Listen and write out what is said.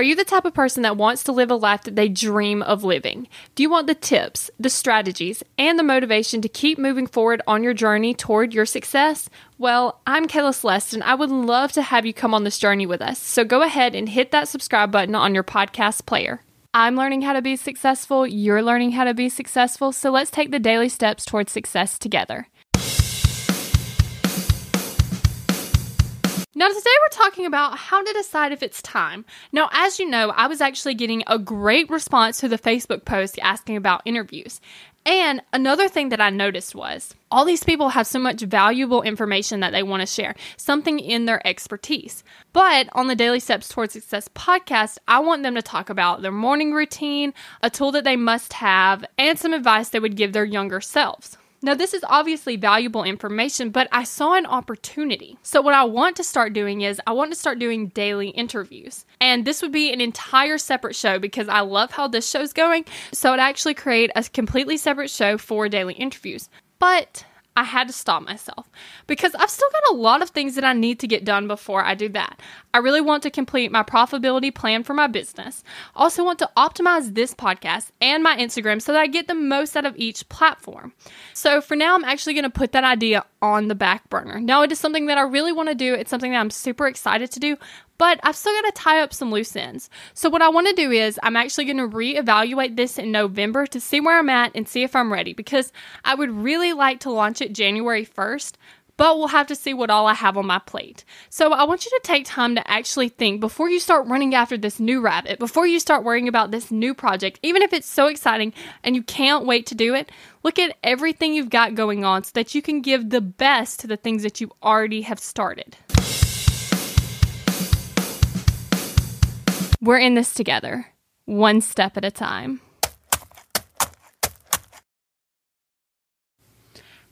Are you the type of person that wants to live a life that they dream of living? Do you want the tips, the strategies, and the motivation to keep moving forward on your journey toward your success? Well, I'm Kayla Celeste, and I would love to have you come on this journey with us. So go ahead and hit that subscribe button on your podcast player. I'm learning how to be successful, you're learning how to be successful, so let's take the daily steps towards success together. Now, today we're talking about how to decide if it's time. Now, as you know, I was actually getting a great response to the Facebook post asking about interviews. And another thing that I noticed was all these people have so much valuable information that they want to share, something in their expertise. But on the Daily Steps Towards Success podcast, I want them to talk about their morning routine, a tool that they must have, and some advice they would give their younger selves. Now, this is obviously valuable information, but I saw an opportunity. So, what I want to start doing is I want to start doing daily interviews. And this would be an entire separate show because I love how this show's going. So, I'd actually create a completely separate show for daily interviews. But I had to stop myself because I've still got a lot of things that I need to get done before I do that. I really want to complete my profitability plan for my business. I also want to optimize this podcast and my Instagram so that I get the most out of each platform. So for now, I'm actually going to put that idea on the back burner. Now, it is something that I really want to do. It's something that I'm super excited to do, but I've still got to tie up some loose ends. So, what I want to do is, I'm actually going to reevaluate this in November to see where I'm at and see if I'm ready because I would really like to launch it January 1st. But we'll have to see what all I have on my plate. So, I want you to take time to actually think before you start running after this new rabbit, before you start worrying about this new project, even if it's so exciting and you can't wait to do it, look at everything you've got going on so that you can give the best to the things that you already have started. We're in this together, one step at a time.